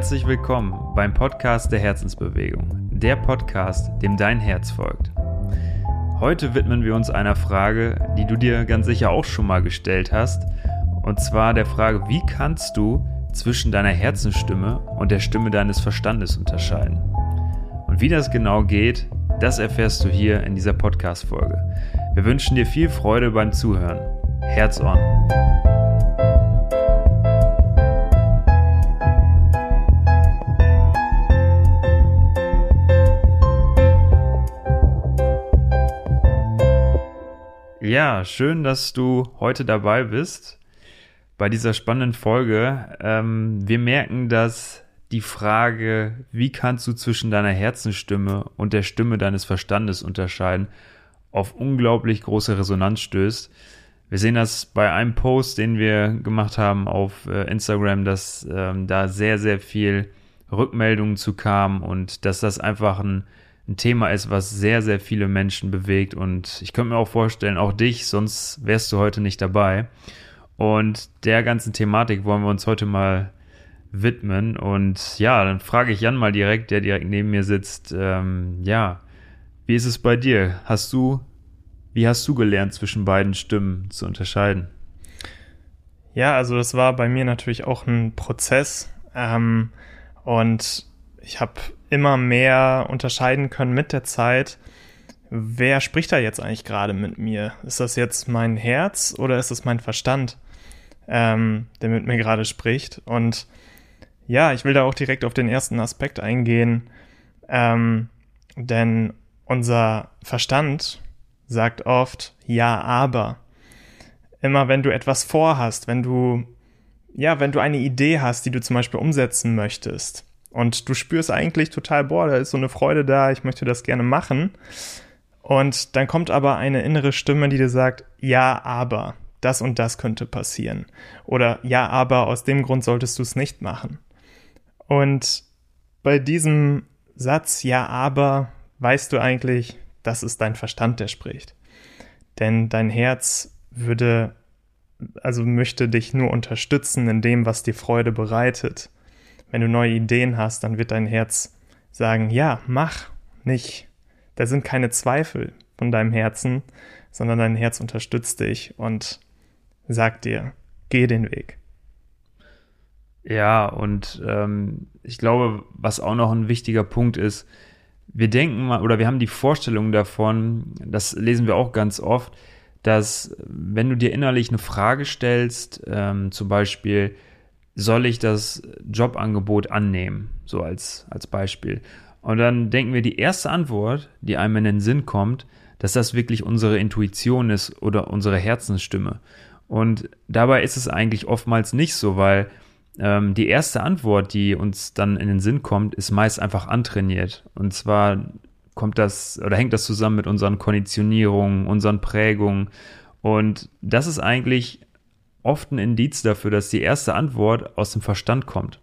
Herzlich willkommen beim Podcast der Herzensbewegung, der Podcast, dem dein Herz folgt. Heute widmen wir uns einer Frage, die du dir ganz sicher auch schon mal gestellt hast, und zwar der Frage, wie kannst du zwischen deiner Herzensstimme und der Stimme deines Verstandes unterscheiden? Und wie das genau geht, das erfährst du hier in dieser Podcast-Folge. Wir wünschen dir viel Freude beim Zuhören. Herz on! Ja, schön, dass du heute dabei bist bei dieser spannenden Folge. Ähm, wir merken, dass die Frage, wie kannst du zwischen deiner Herzensstimme und der Stimme deines Verstandes unterscheiden, auf unglaublich große Resonanz stößt. Wir sehen das bei einem Post, den wir gemacht haben auf äh, Instagram, dass ähm, da sehr, sehr viel Rückmeldungen zu kamen und dass das einfach ein ein Thema ist, was sehr, sehr viele Menschen bewegt. Und ich könnte mir auch vorstellen, auch dich, sonst wärst du heute nicht dabei. Und der ganzen Thematik wollen wir uns heute mal widmen. Und ja, dann frage ich Jan mal direkt, der direkt neben mir sitzt. Ähm, ja, wie ist es bei dir? Hast du, wie hast du gelernt, zwischen beiden Stimmen zu unterscheiden? Ja, also das war bei mir natürlich auch ein Prozess. Ähm, und ich habe immer mehr unterscheiden können mit der Zeit, wer spricht da jetzt eigentlich gerade mit mir? Ist das jetzt mein Herz oder ist es mein Verstand, ähm, der mit mir gerade spricht? Und ja, ich will da auch direkt auf den ersten Aspekt eingehen, ähm, denn unser Verstand sagt oft ja, aber. Immer wenn du etwas vorhast, wenn du ja, wenn du eine Idee hast, die du zum Beispiel umsetzen möchtest, und du spürst eigentlich total, boah, da ist so eine Freude da, ich möchte das gerne machen. Und dann kommt aber eine innere Stimme, die dir sagt, ja, aber das und das könnte passieren. Oder ja, aber aus dem Grund solltest du es nicht machen. Und bei diesem Satz, ja, aber, weißt du eigentlich, das ist dein Verstand, der spricht. Denn dein Herz würde, also möchte dich nur unterstützen in dem, was dir Freude bereitet wenn du neue Ideen hast, dann wird dein Herz sagen, ja, mach nicht. Da sind keine Zweifel von deinem Herzen, sondern dein Herz unterstützt dich und sagt dir, geh den Weg. Ja, und ähm, ich glaube, was auch noch ein wichtiger Punkt ist, wir denken mal oder wir haben die Vorstellung davon, das lesen wir auch ganz oft, dass wenn du dir innerlich eine Frage stellst, ähm, zum Beispiel, soll ich das Jobangebot annehmen? So als, als Beispiel. Und dann denken wir, die erste Antwort, die einem in den Sinn kommt, dass das wirklich unsere Intuition ist oder unsere Herzensstimme. Und dabei ist es eigentlich oftmals nicht so, weil ähm, die erste Antwort, die uns dann in den Sinn kommt, ist meist einfach antrainiert. Und zwar kommt das oder hängt das zusammen mit unseren Konditionierungen, unseren Prägungen. Und das ist eigentlich oft ein Indiz dafür, dass die erste Antwort aus dem Verstand kommt.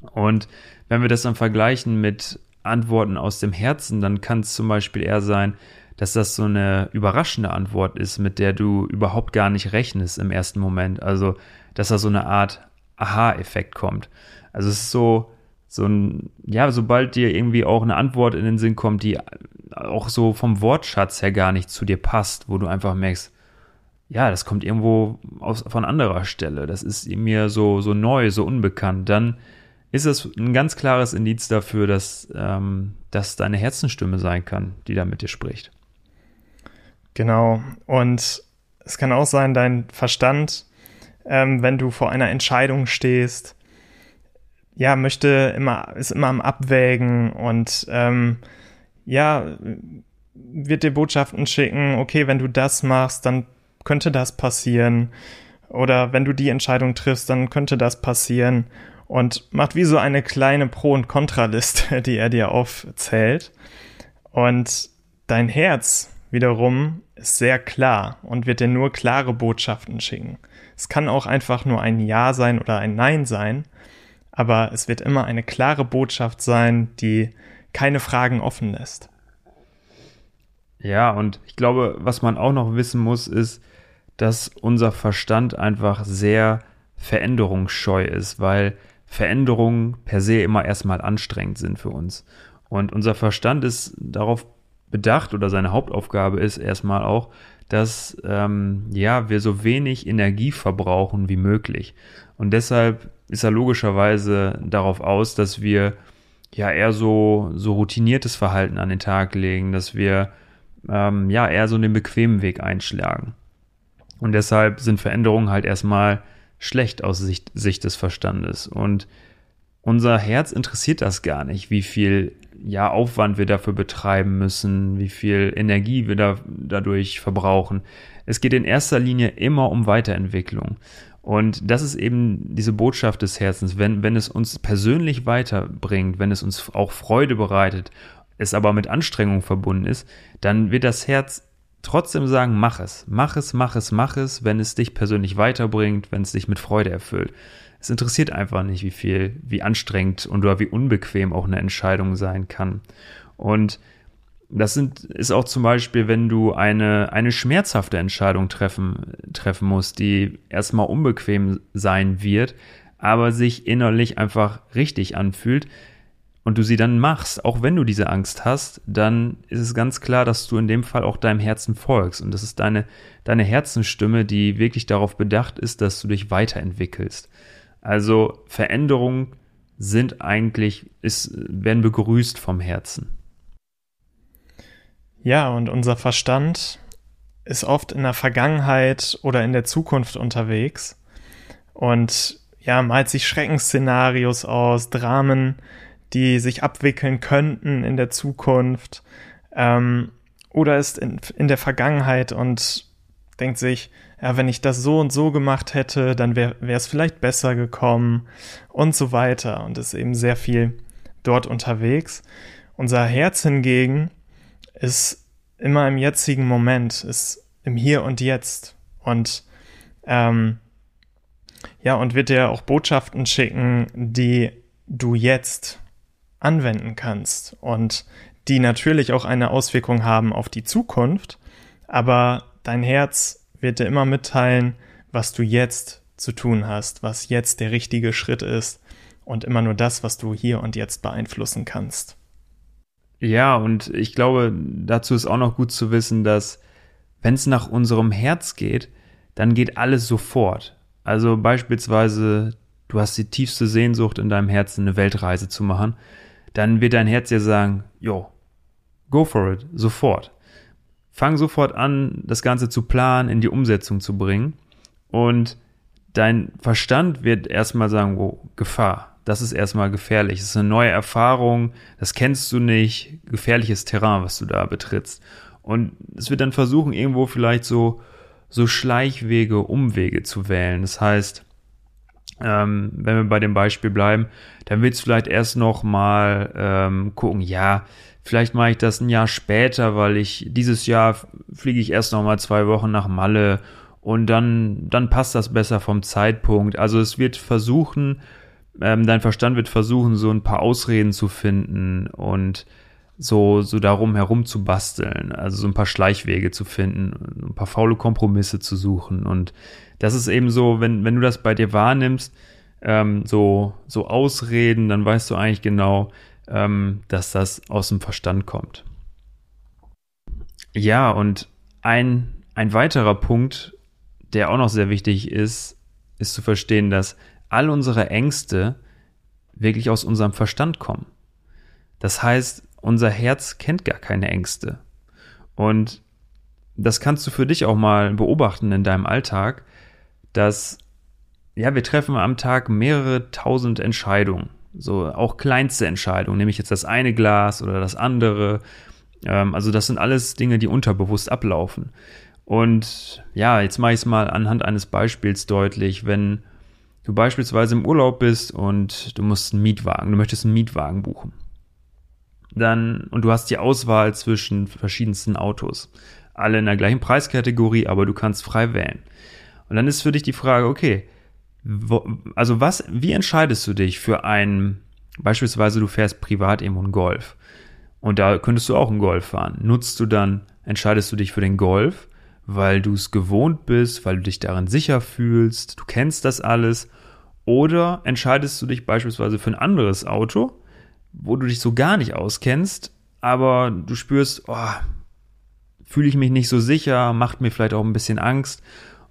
Und wenn wir das dann vergleichen mit Antworten aus dem Herzen, dann kann es zum Beispiel eher sein, dass das so eine überraschende Antwort ist, mit der du überhaupt gar nicht rechnest im ersten Moment. Also, dass da so eine Art Aha-Effekt kommt. Also es ist so, so ein, ja, sobald dir irgendwie auch eine Antwort in den Sinn kommt, die auch so vom Wortschatz her gar nicht zu dir passt, wo du einfach merkst, ja, das kommt irgendwo aus, von anderer Stelle. Das ist mir so, so neu, so unbekannt. Dann ist es ein ganz klares Indiz dafür, dass ähm, das deine Herzenstimme sein kann, die da mit dir spricht. Genau. Und es kann auch sein, dein Verstand, ähm, wenn du vor einer Entscheidung stehst, ja, möchte immer, ist immer am Abwägen und ähm, ja, wird dir Botschaften schicken, okay, wenn du das machst, dann könnte das passieren. Oder wenn du die Entscheidung triffst, dann könnte das passieren. Und macht wie so eine kleine Pro- und Kontraliste, die er dir aufzählt. Und dein Herz wiederum ist sehr klar und wird dir nur klare Botschaften schicken. Es kann auch einfach nur ein Ja sein oder ein Nein sein, aber es wird immer eine klare Botschaft sein, die keine Fragen offen lässt. Ja, und ich glaube, was man auch noch wissen muss, ist, dass unser Verstand einfach sehr veränderungsscheu ist, weil Veränderungen per se immer erstmal anstrengend sind für uns. Und unser Verstand ist darauf bedacht oder seine Hauptaufgabe ist erstmal auch, dass ähm, ja wir so wenig Energie verbrauchen wie möglich. Und deshalb ist er logischerweise darauf aus, dass wir ja eher so so routiniertes Verhalten an den Tag legen, dass wir ähm, ja eher so den bequemen Weg einschlagen. Und deshalb sind Veränderungen halt erstmal schlecht aus Sicht, Sicht des Verstandes. Und unser Herz interessiert das gar nicht, wie viel ja, Aufwand wir dafür betreiben müssen, wie viel Energie wir da, dadurch verbrauchen. Es geht in erster Linie immer um Weiterentwicklung. Und das ist eben diese Botschaft des Herzens. Wenn, wenn es uns persönlich weiterbringt, wenn es uns auch Freude bereitet, es aber mit Anstrengung verbunden ist, dann wird das Herz trotzdem sagen, mach es, mach es, mach es, mach es, wenn es dich persönlich weiterbringt, wenn es dich mit Freude erfüllt. Es interessiert einfach nicht, wie viel, wie anstrengend und oder wie unbequem auch eine Entscheidung sein kann. Und das sind, ist auch zum Beispiel, wenn du eine, eine schmerzhafte Entscheidung treffen, treffen musst, die erstmal unbequem sein wird, aber sich innerlich einfach richtig anfühlt und du sie dann machst, auch wenn du diese Angst hast, dann ist es ganz klar, dass du in dem Fall auch deinem Herzen folgst. Und das ist deine, deine Herzensstimme, die wirklich darauf bedacht ist, dass du dich weiterentwickelst. Also Veränderungen sind eigentlich, ist, werden begrüßt vom Herzen. Ja, und unser Verstand ist oft in der Vergangenheit oder in der Zukunft unterwegs und ja, malt sich Schreckensszenarios aus, Dramen, die sich abwickeln könnten in der Zukunft ähm, oder ist in, in der Vergangenheit und denkt sich, ja, wenn ich das so und so gemacht hätte, dann wäre es vielleicht besser gekommen und so weiter. Und ist eben sehr viel dort unterwegs. Unser Herz hingegen ist immer im jetzigen Moment, ist im Hier und Jetzt. Und ähm, ja, und wird dir auch Botschaften schicken, die du jetzt anwenden kannst und die natürlich auch eine Auswirkung haben auf die Zukunft, aber dein Herz wird dir immer mitteilen, was du jetzt zu tun hast, was jetzt der richtige Schritt ist und immer nur das, was du hier und jetzt beeinflussen kannst. Ja, und ich glaube, dazu ist auch noch gut zu wissen, dass wenn es nach unserem Herz geht, dann geht alles sofort. Also beispielsweise, du hast die tiefste Sehnsucht in deinem Herzen, eine Weltreise zu machen, dann wird dein Herz dir sagen, jo, go for it, sofort fang sofort an, das Ganze zu planen, in die Umsetzung zu bringen. Und dein Verstand wird erstmal sagen, oh, Gefahr. Das ist erstmal gefährlich. Das ist eine neue Erfahrung. Das kennst du nicht. Gefährliches Terrain, was du da betrittst. Und es wird dann versuchen, irgendwo vielleicht so, so Schleichwege, Umwege zu wählen. Das heißt, ähm, wenn wir bei dem Beispiel bleiben, dann willst du vielleicht erst noch mal ähm, gucken, ja, Vielleicht mache ich das ein Jahr später, weil ich dieses Jahr fliege ich erst noch mal zwei Wochen nach Malle und dann, dann passt das besser vom Zeitpunkt. Also es wird versuchen, ähm, dein Verstand wird versuchen, so ein paar Ausreden zu finden und so, so darum herum zu basteln, also so ein paar Schleichwege zu finden, ein paar faule Kompromisse zu suchen. Und das ist eben so, wenn, wenn du das bei dir wahrnimmst, ähm, so, so Ausreden, dann weißt du eigentlich genau, ähm, dass das aus dem Verstand kommt. Ja, und ein, ein weiterer Punkt, der auch noch sehr wichtig ist, ist zu verstehen, dass all unsere Ängste wirklich aus unserem Verstand kommen. Das heißt, unser Herz kennt gar keine Ängste. Und das kannst du für dich auch mal beobachten in deinem Alltag, dass ja, wir treffen am Tag mehrere tausend Entscheidungen. So auch kleinste Entscheidungen, nehme ich jetzt das eine Glas oder das andere. Ähm, also das sind alles Dinge, die unterbewusst ablaufen. Und ja, jetzt mache ich es mal anhand eines Beispiels deutlich. Wenn du beispielsweise im Urlaub bist und du musst einen Mietwagen, du möchtest einen Mietwagen buchen. Dann, und du hast die Auswahl zwischen verschiedensten Autos. Alle in der gleichen Preiskategorie, aber du kannst frei wählen. Und dann ist für dich die Frage, okay, wo, also was, wie entscheidest du dich für einen, beispielsweise du fährst privat irgendwo einen Golf und da könntest du auch einen Golf fahren. Nutzt du dann, entscheidest du dich für den Golf, weil du es gewohnt bist, weil du dich darin sicher fühlst, du kennst das alles Oder entscheidest du dich beispielsweise für ein anderes Auto, wo du dich so gar nicht auskennst, aber du spürst, oh, fühle ich mich nicht so sicher, macht mir vielleicht auch ein bisschen Angst.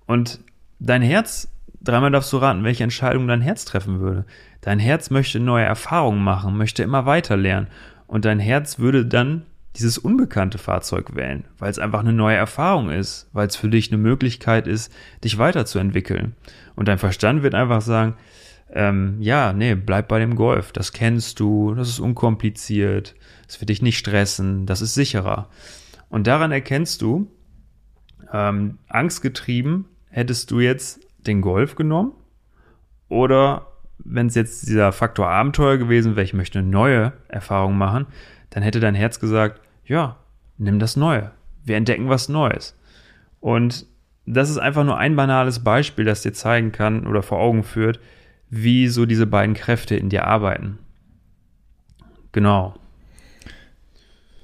Und dein Herz, dreimal darfst du raten, welche Entscheidung dein Herz treffen würde. Dein Herz möchte neue Erfahrungen machen, möchte immer weiter lernen. Und dein Herz würde dann dieses unbekannte Fahrzeug wählen, weil es einfach eine neue Erfahrung ist, weil es für dich eine Möglichkeit ist, dich weiterzuentwickeln. Und dein Verstand wird einfach sagen, ähm, ja, nee, bleib bei dem Golf, das kennst du, das ist unkompliziert, das wird dich nicht stressen, das ist sicherer. Und daran erkennst du, ähm, angstgetrieben hättest du jetzt den Golf genommen oder wenn es jetzt dieser Faktor Abenteuer gewesen wäre, ich möchte eine neue Erfahrung machen, dann hätte dein Herz gesagt, ja, nimm das Neue. Wir entdecken was Neues. Und das ist einfach nur ein banales Beispiel, das dir zeigen kann oder vor Augen führt, wie so diese beiden Kräfte in dir arbeiten. Genau.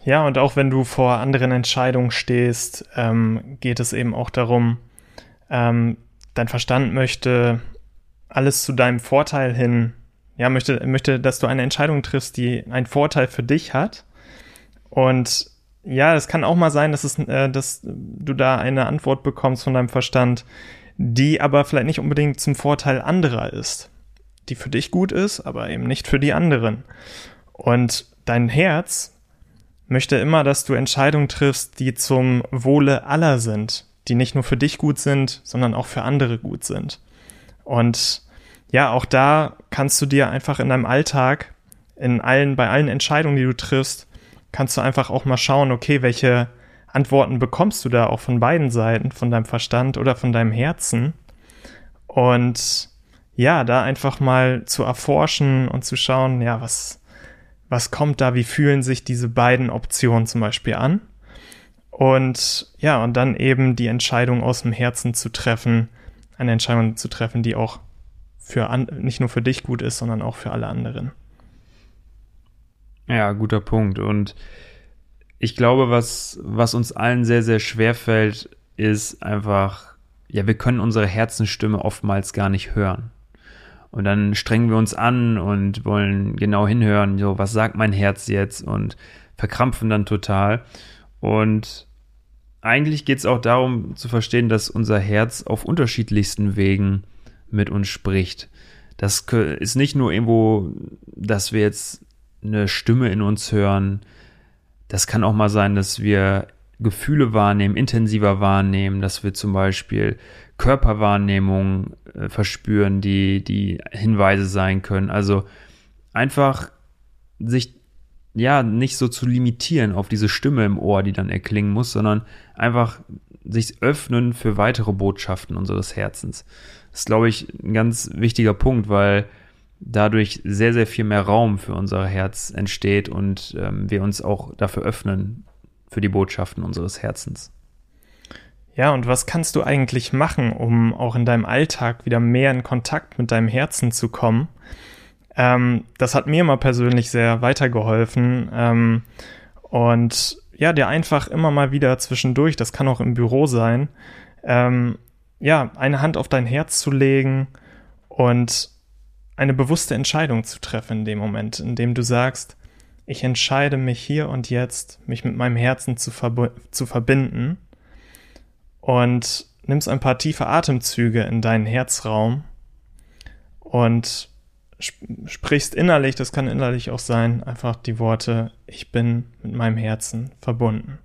Ja, und auch wenn du vor anderen Entscheidungen stehst, ähm, geht es eben auch darum, ähm, dein Verstand möchte alles zu deinem Vorteil hin, ja, möchte, möchte, dass du eine Entscheidung triffst, die einen Vorteil für dich hat. Und ja, es kann auch mal sein, dass, es, äh, dass du da eine Antwort bekommst von deinem Verstand, die aber vielleicht nicht unbedingt zum Vorteil anderer ist. Die für dich gut ist, aber eben nicht für die anderen. Und dein Herz möchte immer, dass du Entscheidungen triffst, die zum Wohle aller sind, die nicht nur für dich gut sind, sondern auch für andere gut sind. Und ja, auch da kannst du dir einfach in deinem Alltag, in allen, bei allen Entscheidungen, die du triffst, kannst du einfach auch mal schauen, okay, welche Antworten bekommst du da auch von beiden Seiten, von deinem Verstand oder von deinem Herzen. Und ja, da einfach mal zu erforschen und zu schauen, ja, was, was kommt da, wie fühlen sich diese beiden Optionen zum Beispiel an. Und ja, und dann eben die Entscheidung aus dem Herzen zu treffen, eine Entscheidung zu treffen, die auch für an, nicht nur für dich gut ist, sondern auch für alle anderen. Ja, guter Punkt. Und ich glaube, was, was uns allen sehr, sehr schwer fällt, ist einfach, ja, wir können unsere Herzenstimme oftmals gar nicht hören. Und dann strengen wir uns an und wollen genau hinhören, so, was sagt mein Herz jetzt und verkrampfen dann total. Und eigentlich geht es auch darum zu verstehen, dass unser Herz auf unterschiedlichsten Wegen mit uns spricht. Das ist nicht nur irgendwo, dass wir jetzt eine Stimme in uns hören. Das kann auch mal sein, dass wir Gefühle wahrnehmen, intensiver wahrnehmen, dass wir zum Beispiel Körperwahrnehmungen äh, verspüren, die, die Hinweise sein können. Also einfach sich ja nicht so zu limitieren auf diese Stimme im Ohr, die dann erklingen muss, sondern einfach sich öffnen für weitere Botschaften unseres Herzens. Das ist, glaube ich, ein ganz wichtiger Punkt, weil dadurch sehr, sehr viel mehr Raum für unser Herz entsteht und ähm, wir uns auch dafür öffnen für die Botschaften unseres Herzens. Ja, und was kannst du eigentlich machen, um auch in deinem Alltag wieder mehr in Kontakt mit deinem Herzen zu kommen? Ähm, das hat mir immer persönlich sehr weitergeholfen. Ähm, und ja, dir einfach immer mal wieder zwischendurch, das kann auch im Büro sein, ähm, ja, eine Hand auf dein Herz zu legen und eine bewusste Entscheidung zu treffen in dem Moment, in dem du sagst, ich entscheide mich hier und jetzt, mich mit meinem Herzen zu, verb zu verbinden und nimmst ein paar tiefe Atemzüge in deinen Herzraum und sp sprichst innerlich, das kann innerlich auch sein, einfach die Worte, ich bin mit meinem Herzen verbunden.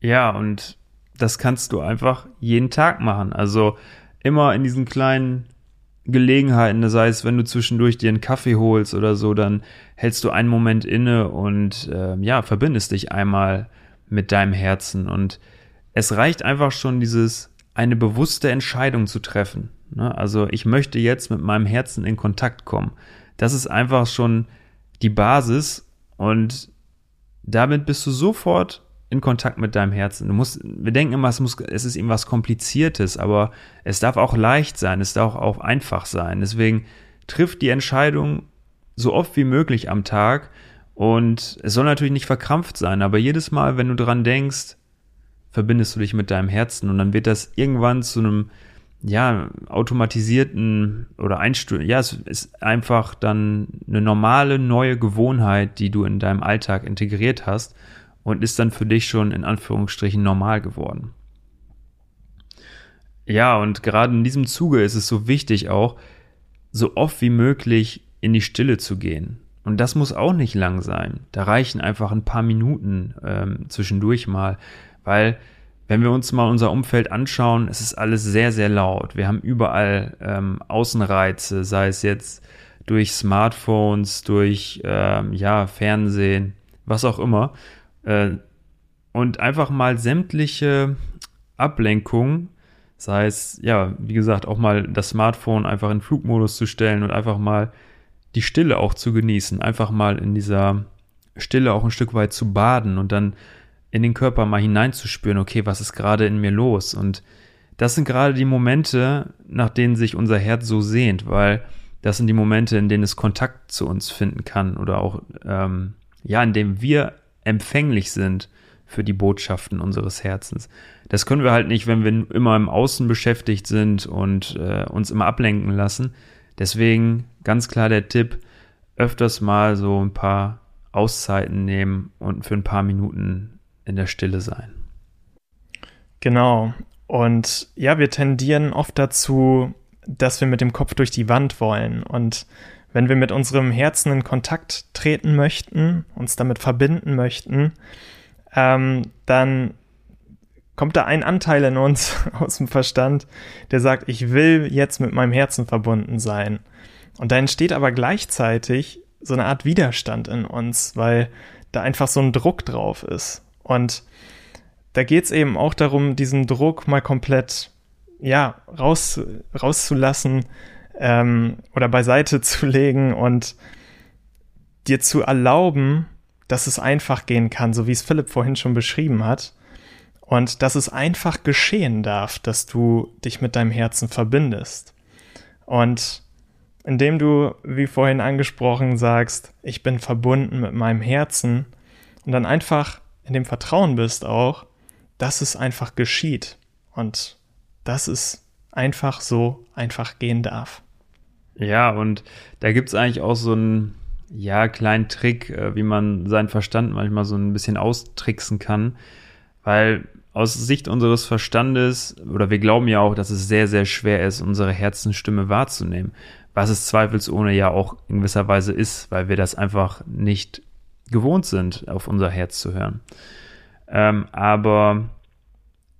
Ja, und das kannst du einfach jeden Tag machen. Also immer in diesen kleinen Gelegenheiten, das heißt, wenn du zwischendurch dir einen Kaffee holst oder so, dann hältst du einen Moment inne und äh, ja, verbindest dich einmal mit deinem Herzen. Und es reicht einfach schon dieses, eine bewusste Entscheidung zu treffen. Ne? Also ich möchte jetzt mit meinem Herzen in Kontakt kommen. Das ist einfach schon die Basis und damit bist du sofort in Kontakt mit deinem Herzen. Du musst, wir denken immer, es, muss, es ist irgendwas Kompliziertes, aber es darf auch leicht sein, es darf auch einfach sein. Deswegen trifft die Entscheidung so oft wie möglich am Tag und es soll natürlich nicht verkrampft sein, aber jedes Mal, wenn du dran denkst, verbindest du dich mit deinem Herzen und dann wird das irgendwann zu einem, ja, automatisierten oder Einstellungen, ja, es ist einfach dann eine normale neue Gewohnheit, die du in deinem Alltag integriert hast und ist dann für dich schon in Anführungsstrichen normal geworden. Ja, und gerade in diesem Zuge ist es so wichtig auch, so oft wie möglich in die Stille zu gehen. Und das muss auch nicht lang sein. Da reichen einfach ein paar Minuten ähm, zwischendurch mal, weil wenn wir uns mal unser Umfeld anschauen, es ist alles sehr, sehr laut. Wir haben überall ähm, Außenreize, sei es jetzt durch Smartphones, durch ähm, ja, Fernsehen, was auch immer. Äh, und einfach mal sämtliche Ablenkungen, sei es, ja, wie gesagt, auch mal das Smartphone einfach in Flugmodus zu stellen und einfach mal die Stille auch zu genießen, einfach mal in dieser Stille auch ein Stück weit zu baden und dann in den Körper mal hineinzuspüren, okay, was ist gerade in mir los? Und das sind gerade die Momente, nach denen sich unser Herz so sehnt, weil das sind die Momente, in denen es Kontakt zu uns finden kann oder auch, ähm, ja, in dem wir empfänglich sind für die Botschaften unseres Herzens. Das können wir halt nicht, wenn wir immer im Außen beschäftigt sind und äh, uns immer ablenken lassen. Deswegen ganz klar der Tipp, öfters mal so ein paar Auszeiten nehmen und für ein paar Minuten in der Stille sein. Genau. Und ja, wir tendieren oft dazu, dass wir mit dem Kopf durch die Wand wollen. Und wenn wir mit unserem Herzen in Kontakt treten möchten, uns damit verbinden möchten, ähm, dann kommt da ein Anteil in uns aus dem Verstand, der sagt, ich will jetzt mit meinem Herzen verbunden sein. Und da entsteht aber gleichzeitig so eine Art Widerstand in uns, weil da einfach so ein Druck drauf ist. Und da geht es eben auch darum, diesen Druck mal komplett ja, raus, rauszulassen ähm, oder beiseite zu legen und dir zu erlauben, dass es einfach gehen kann, so wie es Philipp vorhin schon beschrieben hat. Und dass es einfach geschehen darf, dass du dich mit deinem Herzen verbindest. Und indem du, wie vorhin angesprochen, sagst, ich bin verbunden mit meinem Herzen und dann einfach in dem Vertrauen bist auch, dass es einfach geschieht und dass es einfach so einfach gehen darf. Ja, und da gibt es eigentlich auch so einen ja, kleinen Trick, äh, wie man seinen Verstand manchmal so ein bisschen austricksen kann, weil aus Sicht unseres Verstandes, oder wir glauben ja auch, dass es sehr, sehr schwer ist, unsere Herzensstimme wahrzunehmen, was es zweifelsohne ja auch in gewisser Weise ist, weil wir das einfach nicht gewohnt sind, auf unser Herz zu hören. Ähm, aber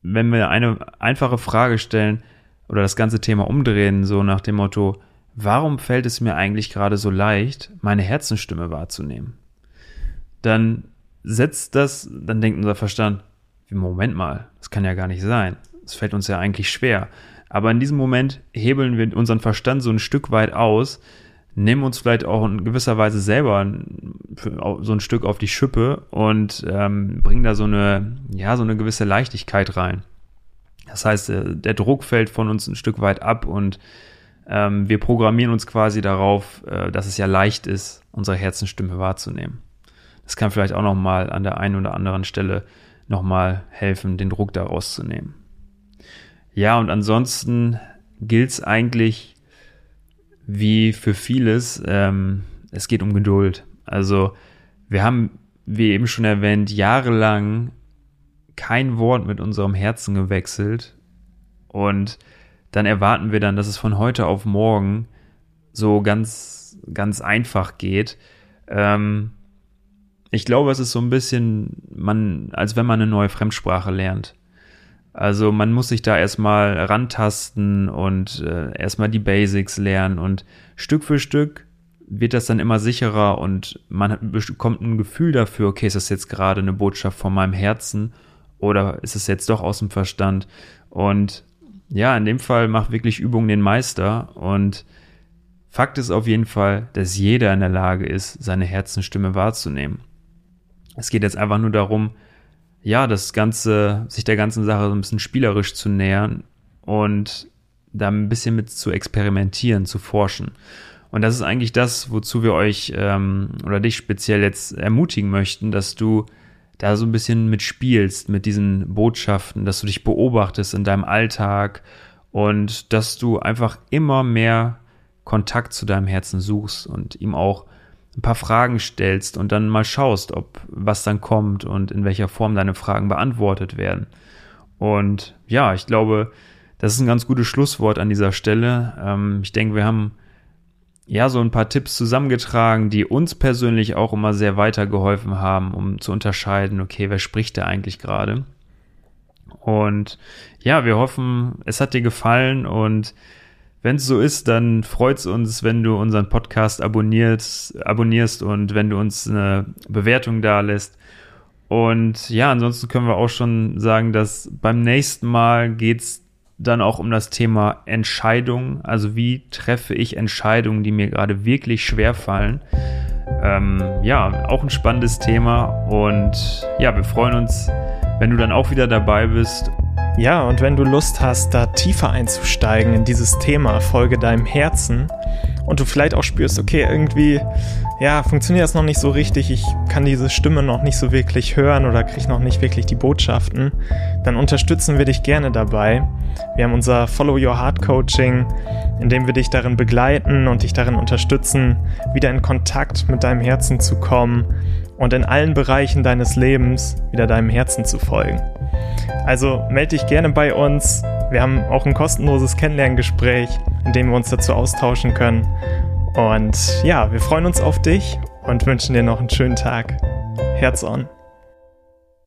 wenn wir eine einfache Frage stellen oder das ganze Thema umdrehen, so nach dem Motto, warum fällt es mir eigentlich gerade so leicht, meine Herzenstimme wahrzunehmen? Dann setzt das, dann denkt unser Verstand, Moment mal, das kann ja gar nicht sein. Es fällt uns ja eigentlich schwer. Aber in diesem Moment hebeln wir unseren Verstand so ein Stück weit aus, nehmen uns vielleicht auch in gewisser Weise selber so ein Stück auf die Schippe und ähm, bringen da so eine, ja, so eine gewisse Leichtigkeit rein. Das heißt, äh, der Druck fällt von uns ein Stück weit ab und ähm, wir programmieren uns quasi darauf, äh, dass es ja leicht ist, unsere Herzenstimme wahrzunehmen. Das kann vielleicht auch nochmal an der einen oder anderen Stelle nochmal helfen, den Druck daraus zu nehmen. Ja, und ansonsten gilt es eigentlich wie für vieles, ähm, es geht um Geduld. Also wir haben, wie eben schon erwähnt, jahrelang kein Wort mit unserem Herzen gewechselt und dann erwarten wir dann, dass es von heute auf morgen so ganz, ganz einfach geht. Ähm, ich glaube, es ist so ein bisschen, man, als wenn man eine neue Fremdsprache lernt. Also man muss sich da erstmal rantasten und äh, erstmal die Basics lernen und Stück für Stück wird das dann immer sicherer und man bekommt ein Gefühl dafür, okay, ist das jetzt gerade eine Botschaft von meinem Herzen oder ist es jetzt doch aus dem Verstand? Und ja, in dem Fall macht wirklich Übung den Meister und Fakt ist auf jeden Fall, dass jeder in der Lage ist, seine Herzenstimme wahrzunehmen. Es geht jetzt einfach nur darum, ja, das Ganze, sich der ganzen Sache so ein bisschen spielerisch zu nähern und da ein bisschen mit zu experimentieren, zu forschen. Und das ist eigentlich das, wozu wir euch ähm, oder dich speziell jetzt ermutigen möchten, dass du da so ein bisschen mitspielst mit diesen Botschaften, dass du dich beobachtest in deinem Alltag und dass du einfach immer mehr Kontakt zu deinem Herzen suchst und ihm auch ein paar Fragen stellst und dann mal schaust, ob was dann kommt und in welcher Form deine Fragen beantwortet werden. Und ja, ich glaube, das ist ein ganz gutes Schlusswort an dieser Stelle. Ähm, ich denke, wir haben ja so ein paar Tipps zusammengetragen, die uns persönlich auch immer sehr weitergeholfen haben, um zu unterscheiden, okay, wer spricht da eigentlich gerade? Und ja, wir hoffen, es hat dir gefallen und wenn es so ist, dann freut es uns, wenn du unseren Podcast abonnierst, abonnierst und wenn du uns eine Bewertung da lässt. Und ja, ansonsten können wir auch schon sagen, dass beim nächsten Mal geht es dann auch um das Thema Entscheidungen. Also wie treffe ich Entscheidungen, die mir gerade wirklich schwer fallen. Ähm, ja, auch ein spannendes Thema. Und ja, wir freuen uns, wenn du dann auch wieder dabei bist. Ja, und wenn du Lust hast, da tiefer einzusteigen in dieses Thema, folge deinem Herzen und du vielleicht auch spürst, okay, irgendwie, ja, funktioniert das noch nicht so richtig, ich kann diese Stimme noch nicht so wirklich hören oder kriege noch nicht wirklich die Botschaften, dann unterstützen wir dich gerne dabei. Wir haben unser Follow Your Heart Coaching, in dem wir dich darin begleiten und dich darin unterstützen, wieder in Kontakt mit deinem Herzen zu kommen und in allen Bereichen deines Lebens wieder deinem Herzen zu folgen. Also melde dich gerne bei uns. Wir haben auch ein kostenloses Kennenlerngespräch, in dem wir uns dazu austauschen können. Und ja, wir freuen uns auf dich und wünschen dir noch einen schönen Tag. Herz on.